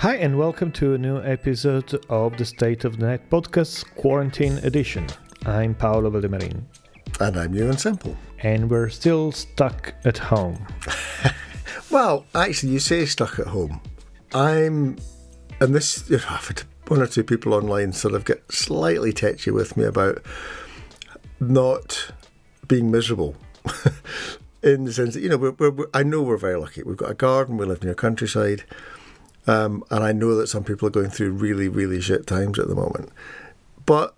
Hi, and welcome to a new episode of the State of the Net podcast, Quarantine Edition. I'm Paolo Valdemarin. And I'm Euan Semple. And we're still stuck at home. well, actually, you say stuck at home. I'm, and this, you know, I've had one or two people online sort of get slightly tetchy with me about not being miserable. in the sense that, you know, we're, we're, I know we're very lucky. We've got a garden, we live near countryside. Um, and I know that some people are going through really, really shit times at the moment. But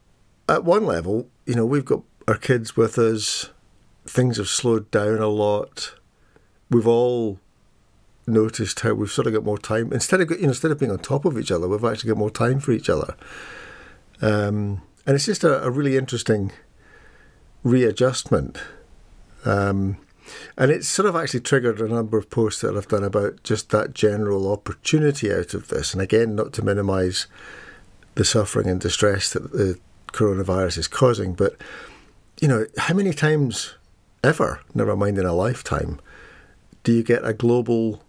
at one level, you know, we've got our kids with us. Things have slowed down a lot. We've all noticed how we've sort of got more time instead of you know, instead of being on top of each other. We've actually got more time for each other, um, and it's just a, a really interesting readjustment. Um, and it's sort of actually triggered a number of posts that I've done about just that general opportunity out of this. And again, not to minimise the suffering and distress that the coronavirus is causing, but you know, how many times ever, never mind in a lifetime, do you get a global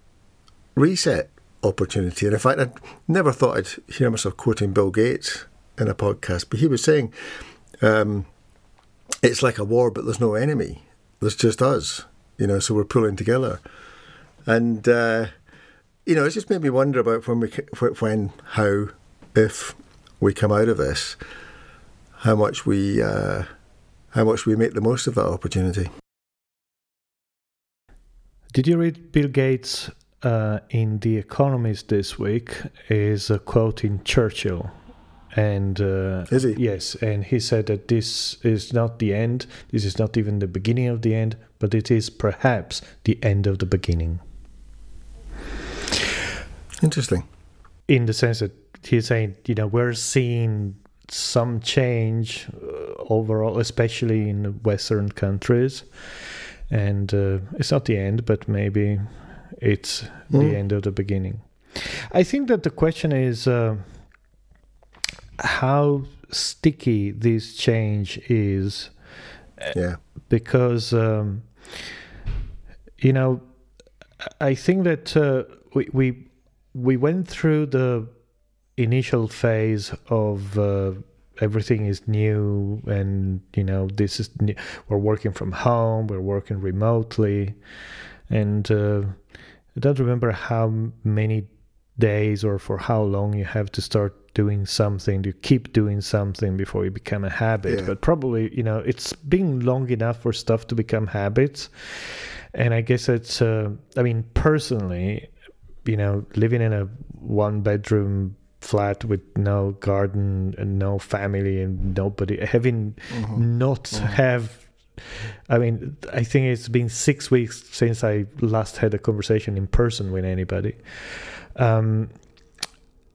reset opportunity? And in fact, I never thought I'd hear myself quoting Bill Gates in a podcast, but he was saying um, it's like a war, but there's no enemy. There's just us you know, so we're pulling together. And, uh, you know, it's just made me wonder about when we, when, how, if we come out of this, how much we, uh, how much we make the most of that opportunity. Did you read Bill Gates uh, in The Economist this week? Is a quote in Churchill and uh, is he? Yes, and he said that this is not the end. This is not even the beginning of the end, but it is perhaps the end of the beginning. Interesting. In the sense that he's saying, you know, we're seeing some change uh, overall, especially in Western countries, and uh, it's not the end, but maybe it's mm. the hmm. end of the beginning. I think that the question is uh, how sticky this change is. Yeah. Because, um, you know, I think that uh, we, we we went through the initial phase of uh, everything is new and you know this is new. we're working from home we're working remotely and uh, i don't remember how many days or for how long you have to start doing something to keep doing something before you become a habit yeah. but probably you know it's been long enough for stuff to become habits and i guess it's uh, i mean personally you know living in a one bedroom flat with no garden and no family and nobody having mm-hmm. not mm-hmm. have I mean, I think it's been six weeks since I last had a conversation in person with anybody. Um,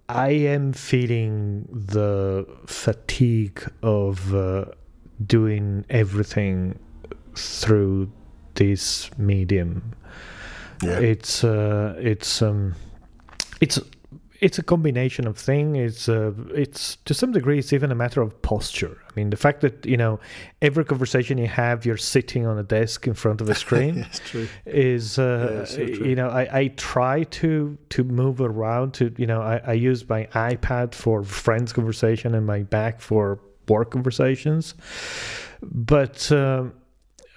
I am feeling the fatigue of uh, doing everything through this medium. Yeah. It's uh, it's um, it's it's a combination of things. It's uh, it's to some degree it's even a matter of posture. I mean, the fact that you know every conversation you have, you're sitting on a desk in front of a screen. Is uh, yeah, so you know I, I try to to move around. To you know I, I use my iPad for friends conversation and my Mac for work conversations, but. Um,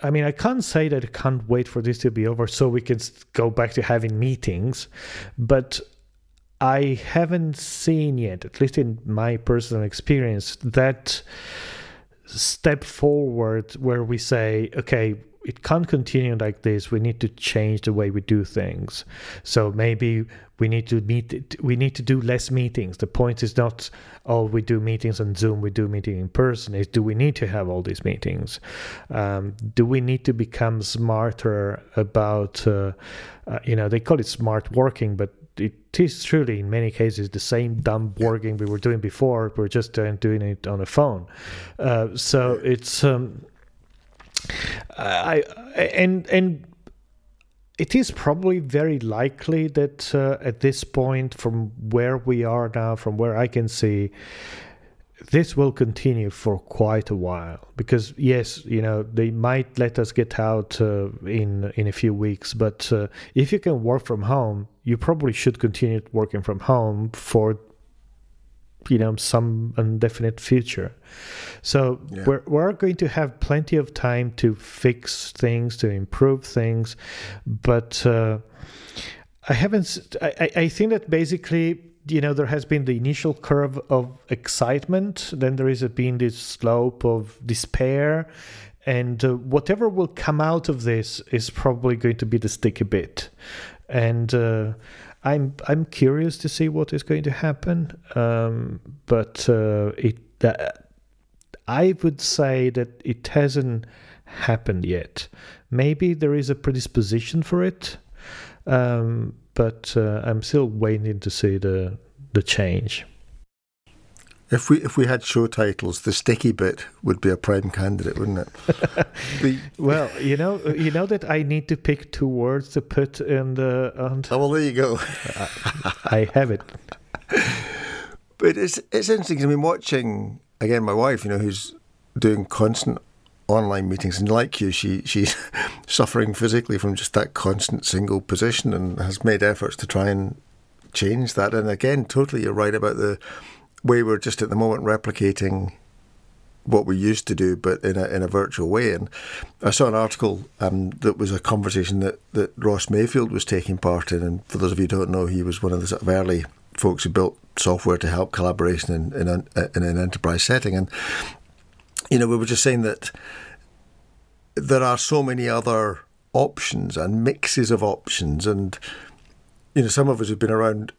I mean, I can't say that I can't wait for this to be over so we can go back to having meetings, but I haven't seen yet, at least in my personal experience, that step forward where we say, okay, it can't continue like this. We need to change the way we do things. So maybe we need to meet. We need to do less meetings. The point is not, oh, we do meetings on Zoom. We do meeting in person. Is do we need to have all these meetings? Um, do we need to become smarter about? Uh, uh, you know, they call it smart working, but it is truly in many cases the same dumb working we were doing before. We're just uh, doing it on a phone. Uh, so it's um, I and and it is probably very likely that uh, at this point, from where we are now, from where I can see, this will continue for quite a while because yes you know they might let us get out uh, in in a few weeks but uh, if you can work from home you probably should continue working from home for you know some indefinite future so yeah. we're, we're going to have plenty of time to fix things to improve things but uh, i haven't I, I think that basically you know there has been the initial curve of excitement then there has been this slope of despair and uh, whatever will come out of this is probably going to be the sticky bit. And uh, i'm i'm curious to see what is going to happen um, but uh, it i would say that it hasn't happened yet. Maybe there is a predisposition for it um, but uh, I'm still waiting to see the the change. If we if we had show titles, the sticky bit would be a prime candidate, wouldn't it? the, well, you know, you know that I need to pick two words to put in the. On oh well, there you go. I, I have it. But it's it's interesting. I mean, watching again, my wife, you know, who's doing constant online meetings, and like you, she she's suffering physically from just that constant single position, and has made efforts to try and change that. And again, totally, you're right about the way we're just at the moment replicating what we used to do, but in a in a virtual way. And I saw an article um, that was a conversation that, that Ross Mayfield was taking part in. And for those of you who don't know, he was one of the sort of early folks who built software to help collaboration in in, an, in an enterprise setting. And you know, we were just saying that there are so many other options and mixes of options, and you know, some of us who've been around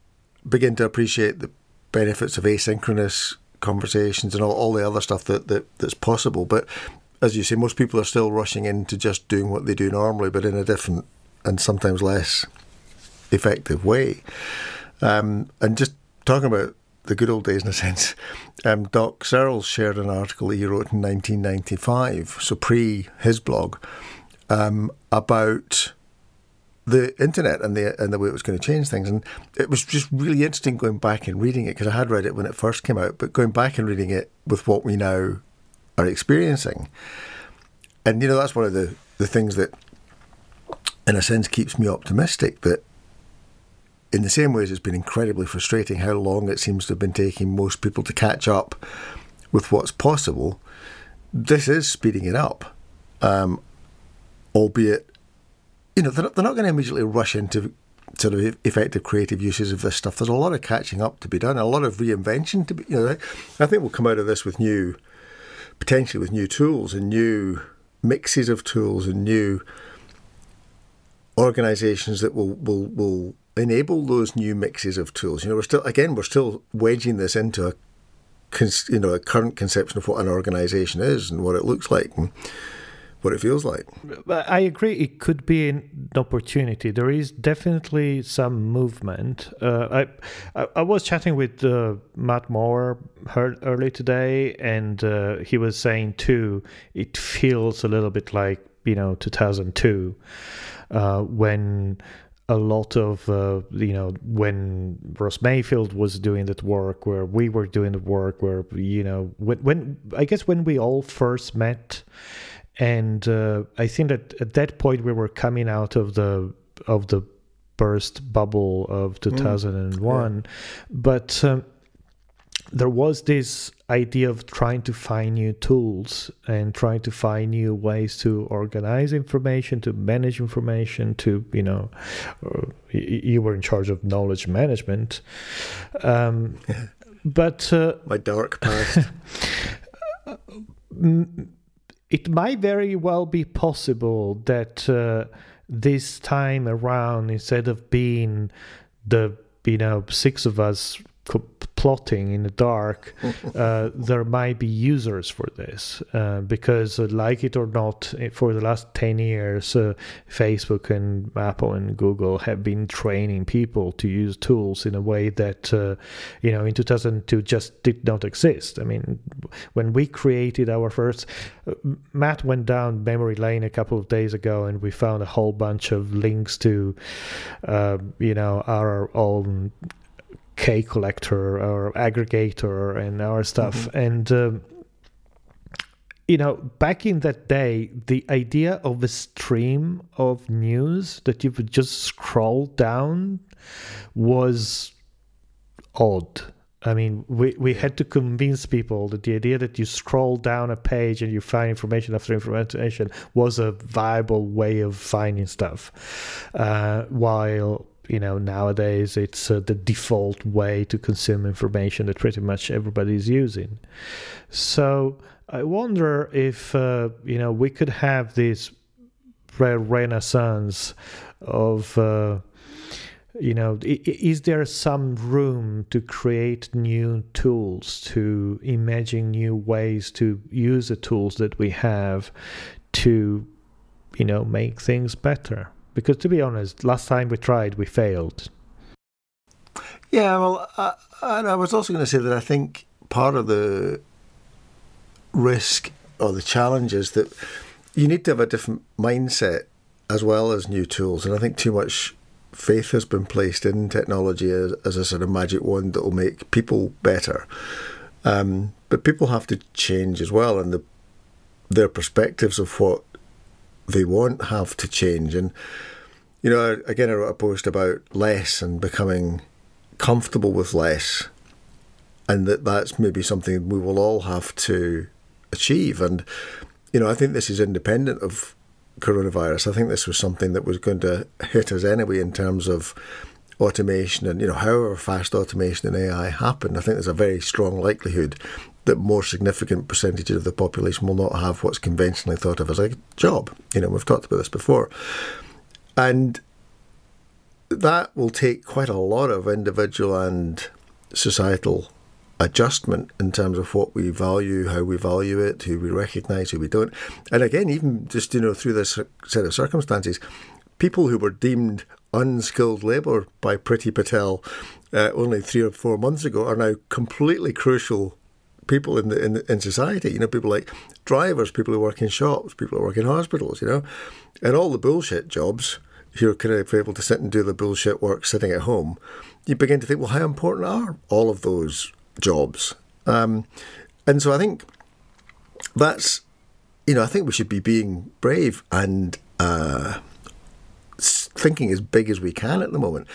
begin to appreciate the benefits of asynchronous conversations and all, all the other stuff that, that that's possible. But as you say, most people are still rushing into just doing what they do normally, but in a different and sometimes less effective way. Um, and just talking about the good old days in a sense, um, Doc Searls shared an article that he wrote in 1995, so pre his blog, um, about the internet and the and the way it was going to change things. And it was just really interesting going back and reading it because I had read it when it first came out, but going back and reading it with what we now are experiencing. And you know that's one of the the things that, in a sense, keeps me optimistic. That in the same ways, it's been incredibly frustrating how long it seems to have been taking most people to catch up with what's possible. This is speeding it up, um, albeit you know, they're, they're not going to immediately rush into sort of effective creative uses of this stuff. There's a lot of catching up to be done, a lot of reinvention to be. You know, I think we'll come out of this with new, potentially with new tools and new mixes of tools and new organisations that will will will enable those new mixes of tools. You know, we're still again we're still wedging this into a you know a current conception of what an organisation is and what it looks like. And, what it feels like. I agree. It could be an opportunity. There is definitely some movement. Uh, I, I, was chatting with uh, Matt Moore early today, and uh, he was saying too. It feels a little bit like you know 2002 uh, when a lot of uh, you know when Ross Mayfield was doing that work, where we were doing the work, where you know when, when I guess when we all first met, and uh, I think that at that point we were coming out of the of the burst bubble of 2001, mm. yeah. but um, there was this idea of trying to find new tools and trying to find new ways to organize information, to manage information, to you know, uh, you were in charge of knowledge management. Um, but uh, my dark past it might very well be possible that uh, this time around, instead of being the you know six of us plotting in the dark, uh, there might be users for this uh, because, uh, like it or not, eh, for the last 10 years, uh, Facebook and Apple and Google have been training people to use tools in a way that, uh, you know, in 2002 just did not exist. I mean, when we created our first, uh, Matt went down memory lane a couple of days ago and we found a whole bunch of links to, you know, our own K collector or aggregator and our stuff. Mm-hmm. And um, you know, back in that day, the idea of a stream of news that you would just scroll down was odd. I mean, we, we had to convince people that the idea that you scroll down a page and you find information after information was a viable way of finding stuff. Uh, while, you know, nowadays it's uh, the default way to consume information that pretty much everybody is using. So I wonder if, uh, you know, we could have this renaissance of uh, you know is there some room to create new tools to imagine new ways to use the tools that we have to you know make things better because to be honest last time we tried we failed yeah well I, I was also going to say that i think part of the risk or the challenge is that you need to have a different mindset as well as new tools and i think too much faith has been placed in technology as, as a sort of magic wand that will make people better. Um, but people have to change as well, and the, their perspectives of what they won't have to change. And you know, again, I wrote a post about less and becoming comfortable with less, and that that's maybe something we will all have to achieve. And you know, I think this is independent of coronavirus. I think this was something that was going to hit us anyway in terms of automation and you know however fast automation and AI happen. I think there's a very strong likelihood that more significant percentages of the population will not have what's conventionally thought of as a job. You know, we've talked about this before, and that will take quite a lot of individual and societal adjustment in terms of what we value, how we value it, who we recognise, who we don't. And again, even just you know through this set of circumstances, people who were deemed unskilled labour by Priti Patel uh, only three or four months ago are now completely crucial people in the, in in society. You know, people like drivers, people who work in shops, people who work in hospitals. You know, and all the bullshit jobs. You're kind of able to sit and do the bullshit work sitting at home. You begin to think, well, how important are all of those jobs. Um, and so I think that's, you know, I think we should be being brave and uh, thinking as big as we can at the moment.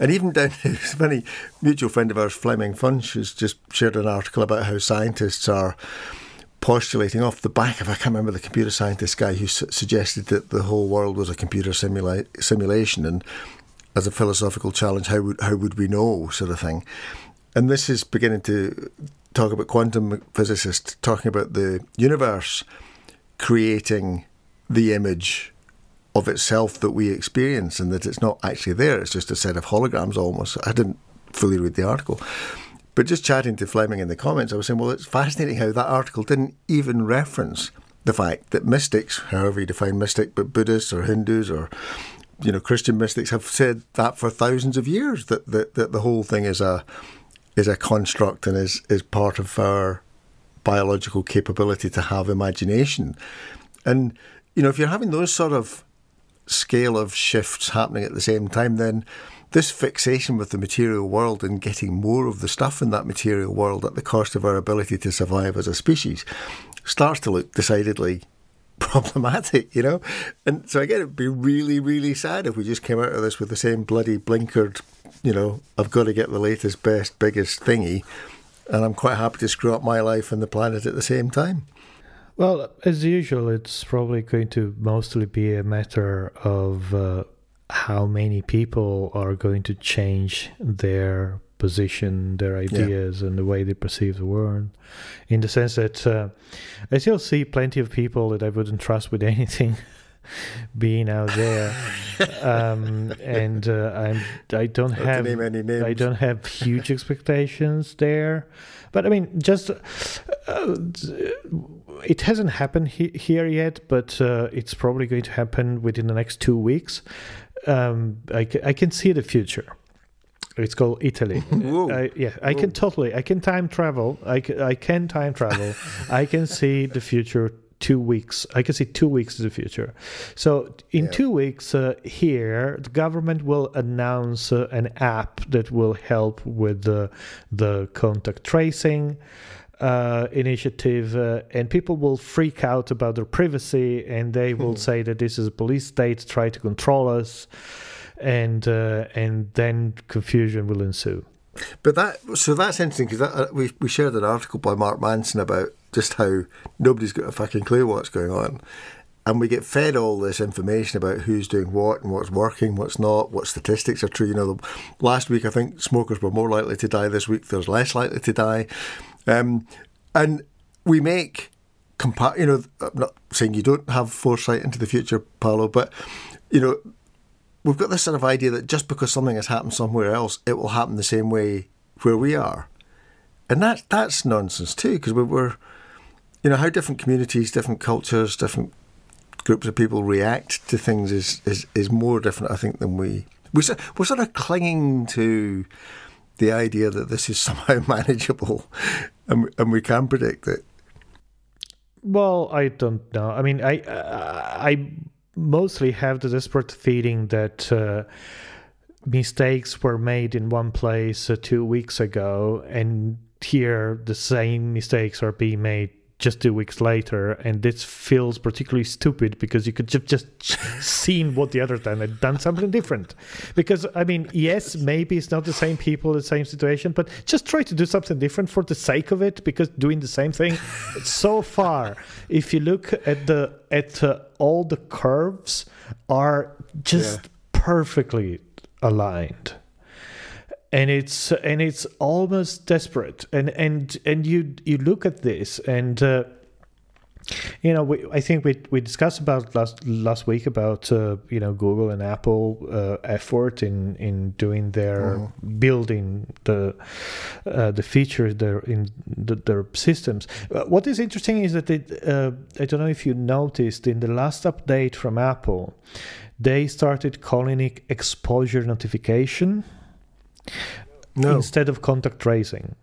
And even down to a funny mutual friend of ours, Flemming Funch, has just shared an article about how scientists are postulating off the back of, I can't remember the computer scientist guy who su- suggested that the whole world was a computer simula- simulation. And as a philosophical challenge, how would, how would we know, sort of thing and this is beginning to talk about quantum physicists talking about the universe creating the image of itself that we experience and that it's not actually there. It's just a set of holograms almost. I didn't fully read the article. But just chatting to flemming in the comments i was saying well it's fascinating how that article didn't even reference the fact that mystics however you define mystic but buddhists or hindus or you know christian mystics have said that for thousands of years that, that, that the whole thing is a is a construct and is, is part of our biological capability to have imagination. And, you know, if you're having those sort of scale of shifts happening at the same time, then this fixation with the material world and getting more of the stuff in that material world at the cost of our ability to survive as a species starts to look decidedly problematic, you know? And so again, it'd be really, really sad if we just came out of this with the same bloody blinkered you know, I've got to get the latest, best, biggest thingy, and I'm quite happy to screw up my life and the planet at the same time. Well, as usual, it's probably going to mostly be a matter of uh, how many people are going to change their position, their ideas, yeah. and the way they perceive the world. In the sense that uh, I still see plenty of people that I wouldn't trust with anything being out there, um, and uh, I'm I don't have I don't have huge expectations there, but I mean just uh, it hasn't happened he- here yet, but uh, it's probably going to happen within the next two weeks. Um, I, c- I can see the future. It's called Italy. I, yeah, I Whoa. can totally. I can time travel. I can, I can time travel. I can see the future two weeks. I can see two weeks in the future. So in Yeah. two weeks uh, here, the government will announce uh, an app that will help with the the contact tracing. Uh, initiative uh, and people will freak out about their privacy and they will say that this is a police state try to control us and uh, and then confusion will ensue But that so that's interesting because uh, we we shared an article by Mark Manson about just how nobody's got a fucking clue what's going on, and we get fed all this information about who's doing what and what's working, what's not, what statistics are true. You know, last week I think smokers were more likely to die. This week there's less likely to die, um, and we make compa- You know, I'm not saying you don't have foresight into the future, Paolo, but you know we've got this sort of idea that just because something has happened somewhere else, it will happen the same way where we are, and that that's nonsense too. Because we were, you know, how different communities, different cultures, different groups of people react to things is is, is more different, I think, than we we we're sort of clinging to the idea that this is somehow manageable, and and we can predict it. Well, I don't know. I mean, I I mostly have the desperate feeling that uh, mistakes were made in one place uh, two weeks ago, and here the same mistakes are being made just two weeks later, and this feels particularly stupid because you could just just seen what the other done and done something different. Because I mean, yes, maybe it's not the same people, the same situation, but just try to do something different for the sake of it. Because doing the same thing, so far, if you look at the at uh, all the curves, are just Yeah. perfectly aligned and it's and it's almost desperate. And and and you you look at this and uh, you know we, i think we we discussed about last last week about uh, you know google and apple uh, effort in in doing their building the uh, the features there in the, their systems. Uh, what is interesting is that it, uh, i don't know if you noticed in the last update from apple they started calling it exposure notification No, instead of contact tracing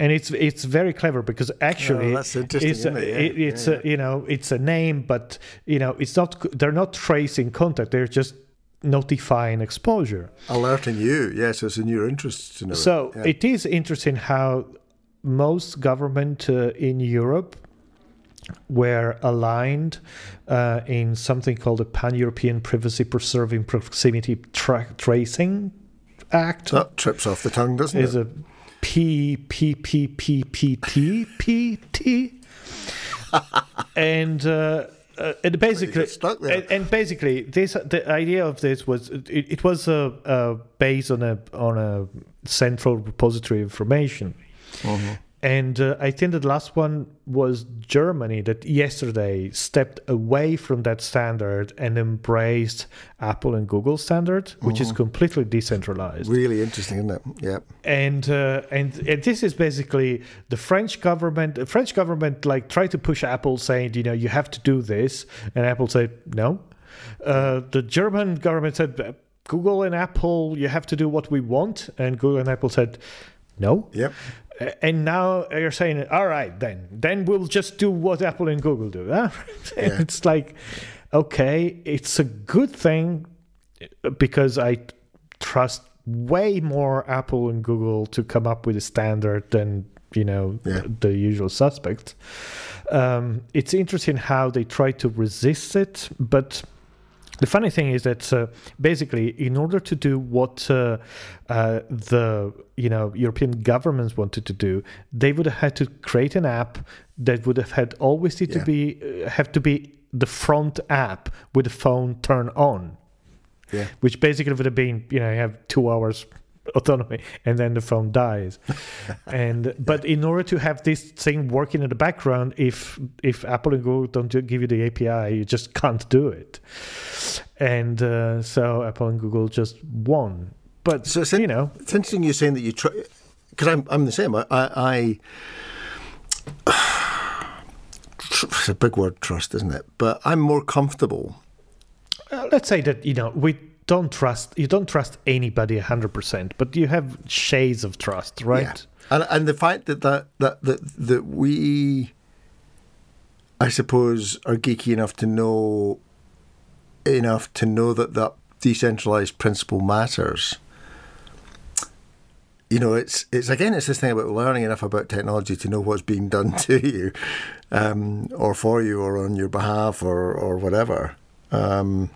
and it's it's very clever because actually Oh, it's it? Yeah, it- it's yeah, a, you know it's a name but you know it's not they're not tracing contact they're just notifying exposure alerting you. Yes, it's in your interest to know. so it is interesting how most government uh, in Europe were aligned uh, in something called the Pan-European Privacy Preserving Proximity Tra- Tracing Act. that trips off the tongue, doesn't is it? a P P P P P T P T, and uh, uh, and basically, stuck there. and, and basically, this the idea of this was it, it was uh, uh, based on a on a central repository of information. Mm-hmm. And uh, I think the last one was Germany that yesterday stepped away from that standard and embraced Apple and Google standard, which Mm-hmm. is completely decentralized Really interesting, isn't it? Yeah. and uh, and and this is basically the French government. The French government like tried to push Apple, saying you know you have to do this, and Apple said no. Uh, the German government said Google and Apple, you have to do what we want, and Google and Apple said no. Yep. And now you're saying, all right, then, then we'll just do what Apple and Google do. Huh? Yeah. it's like, okay, it's a good thing because I trust way more Apple and Google to come up with a standard than you know Yeah. the usual suspects. Um, it's interesting how they try to resist it, but the funny thing is that uh, basically, in order to do what uh, uh, the you know European governments wanted to do, they would have had to create an app that would have had always Yeah. to be uh, have to be the front app with the phone turned on, Yeah. which basically would have been you know you have two hours autonomy and then the phone dies and but in order to have this thing working in the background if if apple and google don't give you the api you just can't do it and uh, so apple and google just won but So you know It's interesting you're saying that you try because I'm I'm the same. I, I, I it's a big word, trust, isn't it? But I'm more comfortable. uh, let's say that you know we don't trust you don't trust anybody 100% but you have shades of trust right Yeah. And and the fact that that that that, that we I suppose, are geeky enough to know enough to know that that decentralized principle matters. You know, it's it's again, it's this thing about learning enough about technology to know what's being done to you, um, or for you, or on your behalf, or or whatever. Um,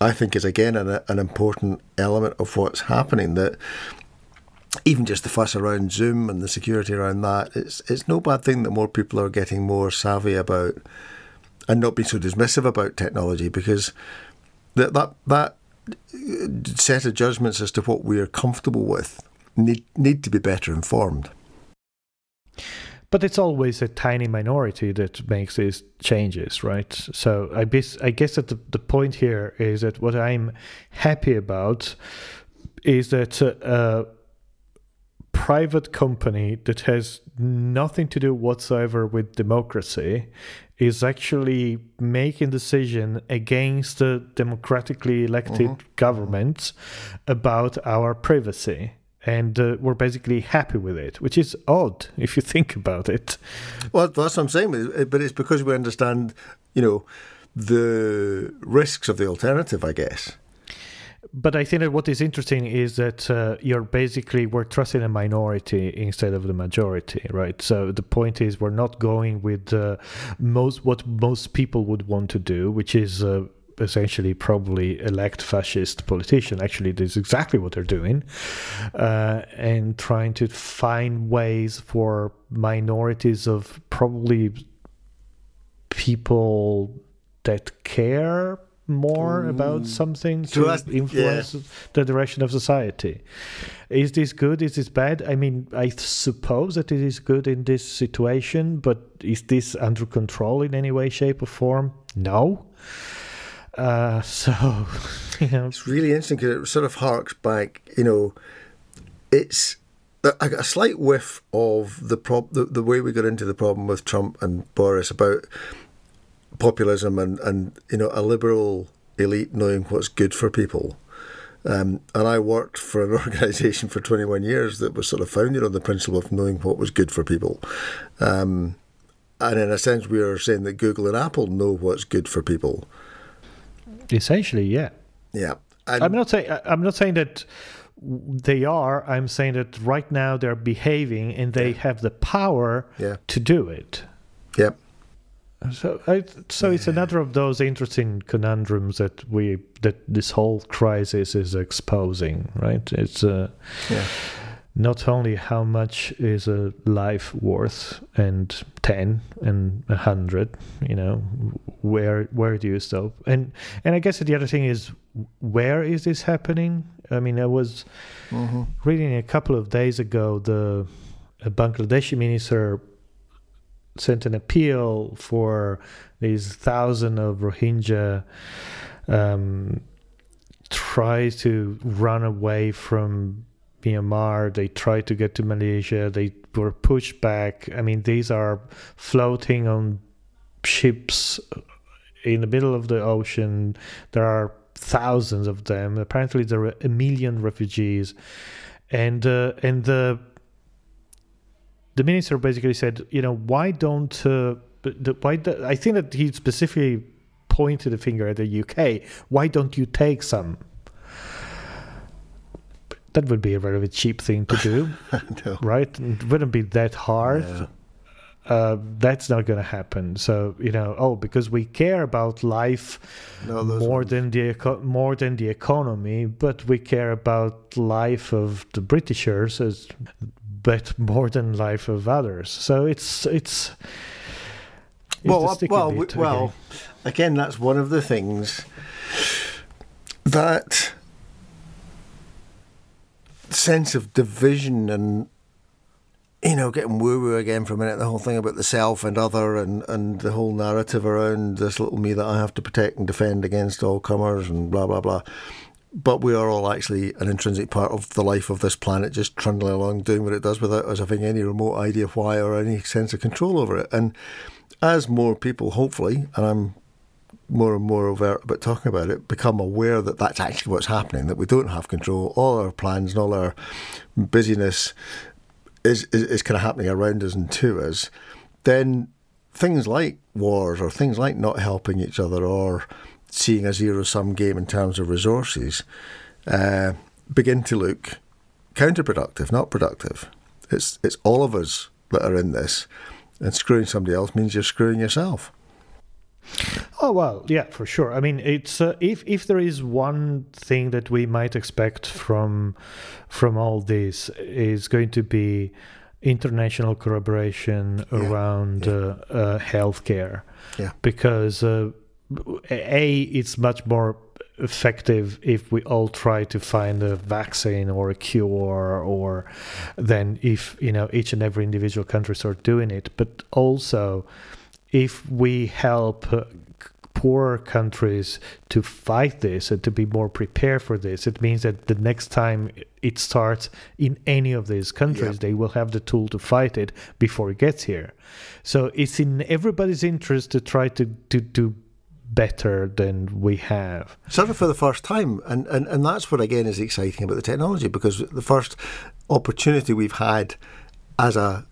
I think is again an, an important element of what's happening. That even just the fuss around Zoom and the security around that, it's it's no bad thing that more people are getting more savvy about and not being so dismissive about technology because that that that set of judgments as to what we are comfortable with need need to be better informed. But it's always a tiny minority that makes these changes, right? So I guess I guess that the, the point here is that what I'm happy about is that uh, private company that has nothing to do whatsoever with democracy is actually making decision against the democratically elected mm-hmm. governments about our privacy and uh, we're basically happy with it, which is odd if you think about it. Well, that's what I'm saying, but it's because we understand, you know, the risks of the alternative, I guess but I think that what is interesting is that uh, you're basically we're trusting a minority instead of the majority, right? So the point is we're not going with uh, most what most people would want to do, which is. Essentially probably elect fascist politician actually this is exactly what they're doing uh, and trying to find ways for minorities of probably people that care more about something to, to influence yeah. the direction of society. Is this good? Is this bad? I mean, I suppose that it is good in this situation, but is this under control in any way, shape, or form? No. Uh, so. It's really interesting because it sort of harks back, you know, it's I got a slight whiff of the, prob- the the way we got into the problem with Trump and Boris about populism and, and you know a liberal elite knowing what's good for people. Um, and I worked for an organisation for 21 years that was sort of founded on the principle of knowing what was good for people. Um, and in a sense, we are saying that Google and Apple know what's good for people. Essentially, yeah. Yeah. And I'm not saying I'm not saying that they are. I'm saying that right now they're behaving and they yeah. have the power yeah. to do it. Yep. So, I, so it's another of those interesting conundrums that we that this whole crisis is exposing, right? It's uh, yeah. Not only how much is a life worth, and ten and a hundred, you know, where where do you stop? And and I guess the other thing is where is this happening? I mean, I was mm-hmm. reading a couple of days ago the Bangladeshi minister sent an appeal for these thousand of Rohingya um, try to run away from Myanmar. They tried to get to Malaysia. They were pushed back. I mean, these are floating on ships in the middle of the ocean. There are thousands of them. Apparently, there are a million refugees, and uh, and the the minister basically said, you know, why don't uh, the, why the, I think that he specifically pointed the finger at the UK. Why don't you take some? That would be a very cheap thing to do, no. right? It wouldn't be that hard. Uh, that's not going to happen. So you know, oh, because we care about life no, more ones. than the eco- more than the economy, but we care about life of the Britishers as but more than life of others. So it's it's, it's well, well, bit, well. Okay. Again, that's one of the things that sense of division and you know, getting woo woo again for a minute, the whole thing about the self and other and, and the whole narrative around this little me that I have to protect and defend against all comers and blah, blah, blah but we are all actually an intrinsic part of the life of this planet, just trundling along, doing what it does without us having any remote idea why or any sense of control over it. And as more people, hopefully, and I'm more and more overt about talking about it, become aware that that's actually what's happening, that we don't have control, all our plans and all our busyness is, is, is kind of happening around us and to us, then things like wars or things like not helping each other or seeing a zero sum game in terms of resources uh, begin to look counterproductive, not productive. It's it's all of us that are in this, and screwing somebody else means you're screwing yourself. Oh well, yeah, for sure. I mean, it's uh, if if there is one thing that we might expect from from all this is going to be international collaboration yeah. around yeah. Uh, uh, healthcare. Yeah, because uh, a it's much more effective if we all try to find a vaccine or a cure or then if you know each and every individual country start doing it but also if we help uh, poor countries to fight this and to be more prepared for this, it means that the next time it starts in any of these countries, yep. they will have the tool to fight it before it gets here. So it's in everybody's interest to try to, to do better than we have. Certainly for the first time. And, and, and that's what, again, is exciting about the technology because the first opportunity we've had as a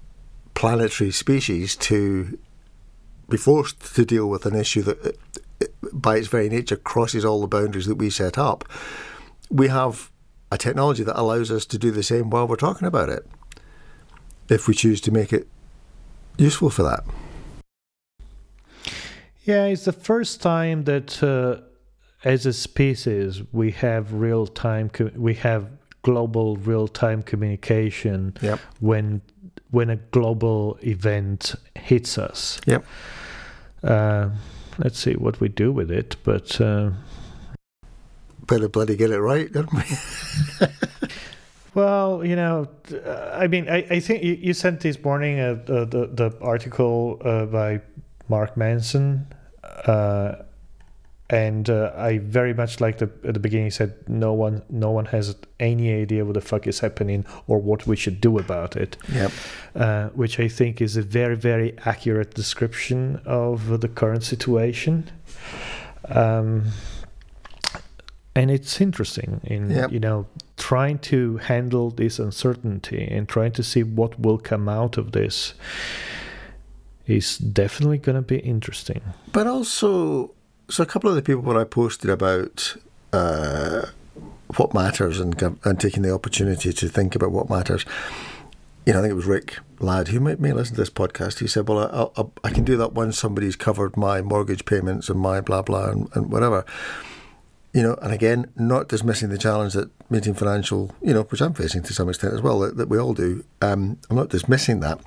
planetary species to be forced to deal with an issue that, uh, by its very nature, crosses all the boundaries that we set up. We have a technology that allows us to do the same while we're talking about it, if we choose to make it useful for that. Yeah, it's the first time that, uh, as a species, we have real time. We have global real time communication yep. when when a global event hits us. Yep. Uh, let's see what we do with it, but. Uh, Better bloody get it right, don't we? well, you know, I mean, I, I think you, you sent this morning uh, the, the, the article uh, by Mark Manson. Uh, and uh, I very much like the, at the beginning. He said no one, no one has any idea what the fuck is happening or what we should do about it. Yep. Uh, which I think is a very, very accurate description of the current situation. Um, and it's interesting in yep. you know trying to handle this uncertainty and trying to see what will come out of this is definitely going to be interesting. But also so a couple of the people when I posted about uh, what matters and and taking the opportunity to think about what matters. You know, I think it was Rick Ladd who made me listen to this podcast. He said, "Well, I, I, I can do that once somebody's covered my mortgage payments and my blah blah and, and whatever." You know, and again, not dismissing the challenge that meeting financial, you know, which I'm facing to some extent as well, that, that we all do. Um, I'm not dismissing that.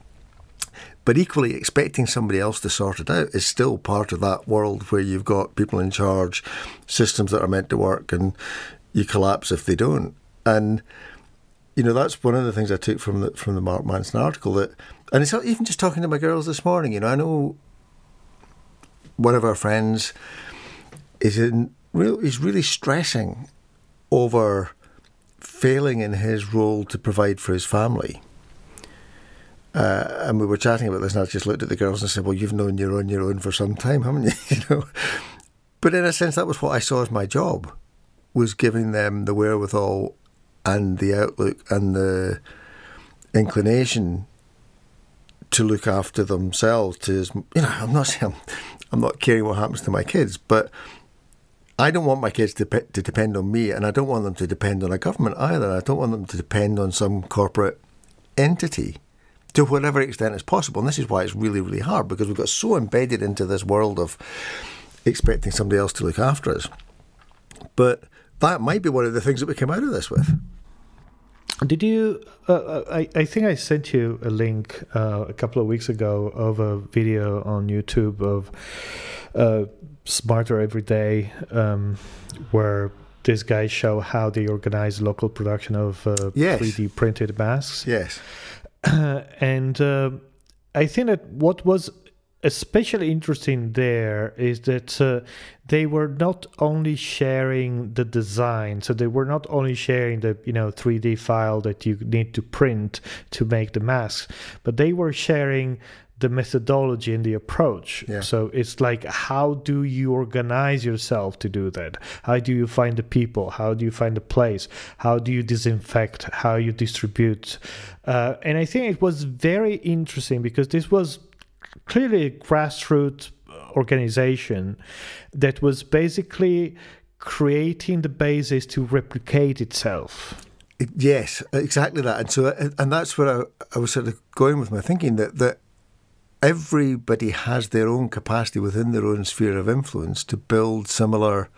But equally, expecting somebody else to sort it out is still part of that world where you've got people in charge, systems that are meant to work, and you collapse if they don't. And you know that's one of the things I took from the from the Mark Manson article. That, and it's even just talking to my girls this morning. You know, I know one of our friends is in real is really stressing over failing in his role to provide for his family uh, and we were chatting about this, and I just looked at the girls and said, "Well, you've known you're on your own for some time, haven't you?" you know, but in a sense, that was what I saw as my job, was giving them the wherewithal and the outlook and the inclination to look after themselves. To you know, I'm not saying I'm not caring what happens to my kids, but I don't want my kids to, to depend on me, and I don't want them to depend on a government either. I don't want them to depend on some corporate entity to whatever extent is possible. And this is why it's really, really hard because we've got so embedded into this world of expecting somebody else to look after us. But that might be one of the things that we came out of this with. Did you? Uh, uh, I I think I sent you a link uh, a couple of weeks ago of a video on YouTube of uh, Smarter Every Day, um, where these guys show how they organize local production of uh, yes. 3D printed masks. Yes. and uh, I think that what was especially interesting there is that uh, they were not only sharing the design so they were not only sharing the you know 3d file that you need to print to make the masks but they were sharing the methodology and the approach. Yeah. So it's like, how do you organize yourself to do that? How do you find the people? How do you find the place? How do you disinfect? How you distribute? Uh, and I think it was very interesting because this was clearly a grassroots organization that was basically creating the basis to replicate itself. Yes, exactly that. And so, uh, and that's where I, I was sort of going with my thinking that that everybody has their own capacity within their own sphere of influence to build similar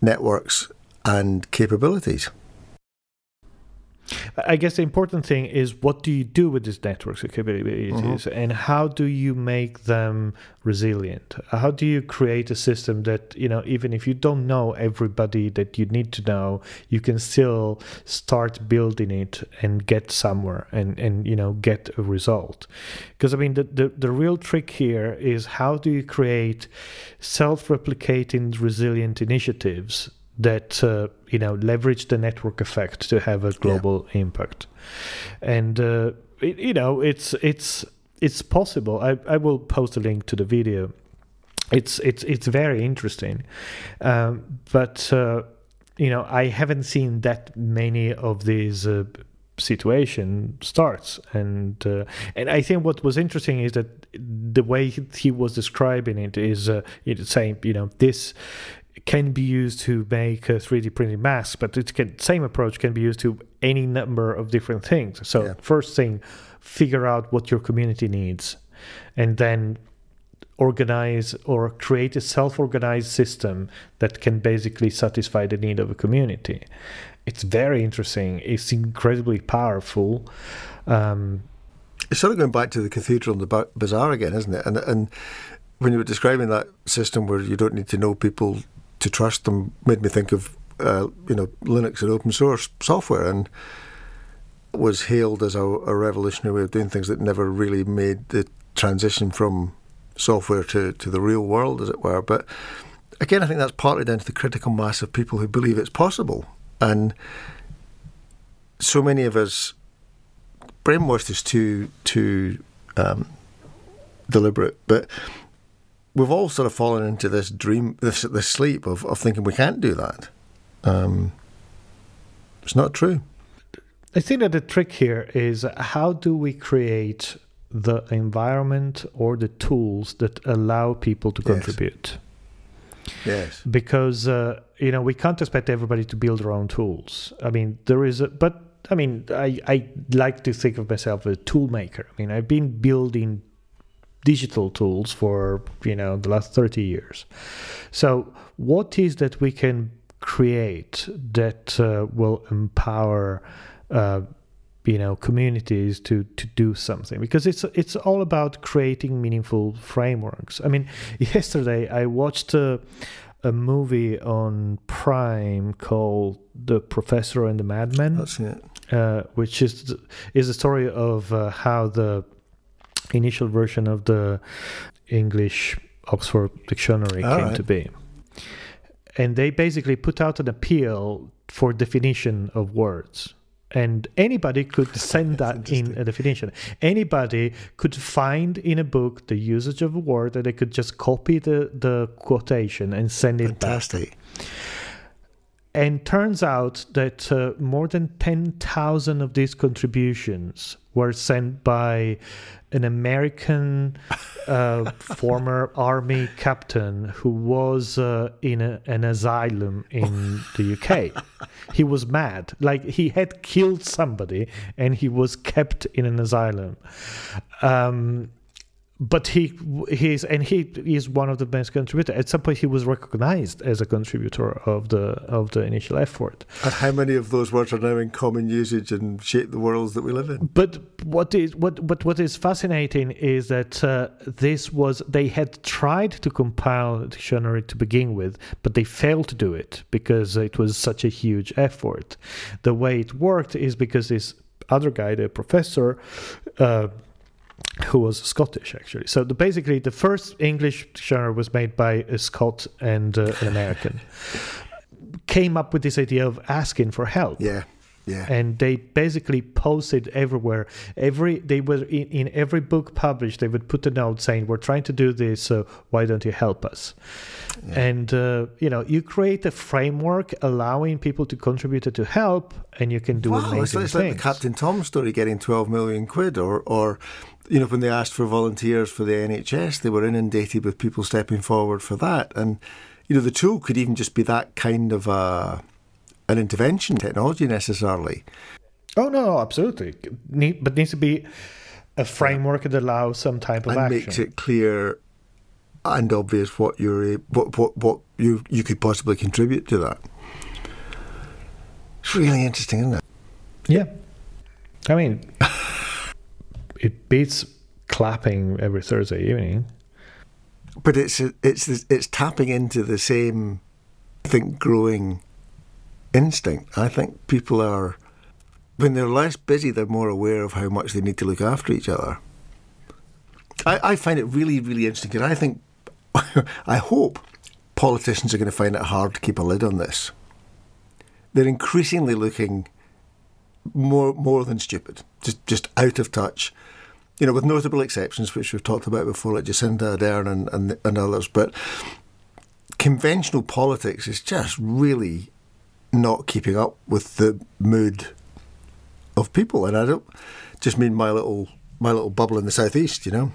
networks and capabilities. I guess the important thing is what do you do with these networks and capabilities mm-hmm. and how do you make them resilient? How do you create a system that, you know, even if you don't know everybody that you need to know, you can still start building it and get somewhere and, and you know, get a result. Because I mean the, the, the real trick here is how do you create self-replicating resilient initiatives that uh, you know leverage the network effect to have a global yeah. impact. And uh, it, you know it's it's it's possible. I, I will post a link to the video. It's it's it's very interesting. Um, but uh, you know i haven't seen that many of these uh, situation starts. And uh, and i think what was interesting is that the way he was describing it is uh, saying you know this can be used to make a 3D printed mask, but it can same approach can be used to any number of different things. So yeah. first thing, figure out what your community needs, and then organize or create a self-organized system that can basically satisfy the need of a community. It's very interesting. It's incredibly powerful. Um, it's sort of going back to the cathedral and the bazaar again, isn't it? And and when you were describing that system where you don't need to know people to trust them made me think of uh, you know Linux and open source software and was hailed as a, a, revolutionary way of doing things that never really made the transition from software to, to the real world, as it were. But again, I think that's partly down to the critical mass of people who believe it's possible. And so many of us, brainwashed is too, too um, deliberate, but we've all sort of fallen into this dream, this this sleep of, of thinking we can't do that. Um, it's not true. I think that the trick here is how do we create the environment or the tools that allow people to contribute? Yes. Because uh, you know we can't expect everybody to build their own tools. I mean, there is, a, but I mean, I I like to think of myself as a tool maker. I mean, I've been building digital tools for you know the last 30 years. So what is that we can create that uh, will empower uh, you know communities to to do something? Because it's it's all about creating meaningful frameworks. I mean yesterday i watched a, a movie on prime called the professor and the madman that's it. uh, which is is a story of uh, how the initial version of the English Oxford Dictionary All came right. to be. And they basically put out an appeal for definition of words. And anybody could send that in a definition. Anybody could find in a book the usage of a word and they could just copy the, the quotation and send it Fantastic. back. And turns out that uh, more than 10,000 of these contributions were sent by an American uh, former army captain who was uh, in a, an asylum in the UK. he was mad. Like he had killed somebody and he was kept in an asylum. Um, but he he's and he is one of the best contributors. At some point, he was recognized as a contributor of the of the initial effort. And how many of those words are now in common usage and shape the worlds that we live in? But what is what but what is fascinating is that uh, this was they had tried to compile a dictionary to begin with, but they failed to do it because it was such a huge effort. The way it worked is because this other guy, the professor. Uh, who was Scottish actually. So the, basically, the first English genre was made by a Scot and uh, an American. Came up with this idea of asking for help. Yeah. Yeah. And they basically posted everywhere. Every they were in, in every book published. They would put a note saying, "We're trying to do this, so why don't you help us?" Yeah. And uh, you know, you create a framework allowing people to contribute to help, and you can do wow, amazing it's, it's things. like the Captain Tom story getting twelve million quid, or or you know, when they asked for volunteers for the NHS, they were inundated with people stepping forward for that. And, you know, the tool could even just be that kind of a, an intervention technology necessarily. Oh, no, absolutely. Need, but needs to be a framework that allows some type of and action. makes it clear and obvious what you're what what, what you you could possibly contribute to that. It's really interesting, isn't it? Yeah. I mean, it beats clapping every Thursday evening. But it's it's it's tapping into the same, I think, growing instinct. I think people are, when they're less busy, they're more aware of how much they need to look after each other. I, I find it really, really interesting because I think, I hope politicians are going to find it hard to keep a lid on this. They're increasingly looking more more than stupid, just just out of touch. You know, with notable exceptions, which we've talked about before, like Jacinda Ardern and, and, and others. But conventional politics is just really not keeping up with the mood of people, and I don't just mean my little my little bubble in the southeast. You know,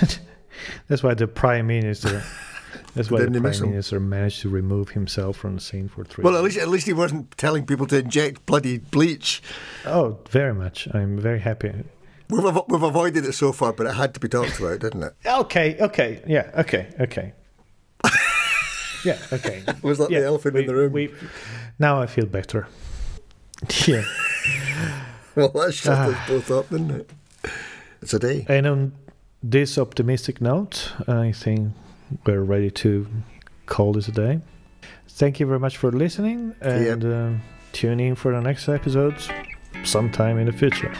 that's why the prime minister. That's why the he prime minister managed to remove himself from the scene for three. well, at least at least he wasn't telling people to inject bloody bleach. oh, very much. I'm very happy. We've avo- we've avoided it so far, but it had to be talked about, didn't it? Okay, okay, yeah, okay, okay. yeah, okay. Was that yeah, the elephant we, in the room? We, now I feel better. Yeah. Well, that shut Ah. us both up, didn't it? It's a day. And on this optimistic note, I think we're ready to call this a day. Thank you very much for listening and uh, tune in for the next episodes sometime in the future.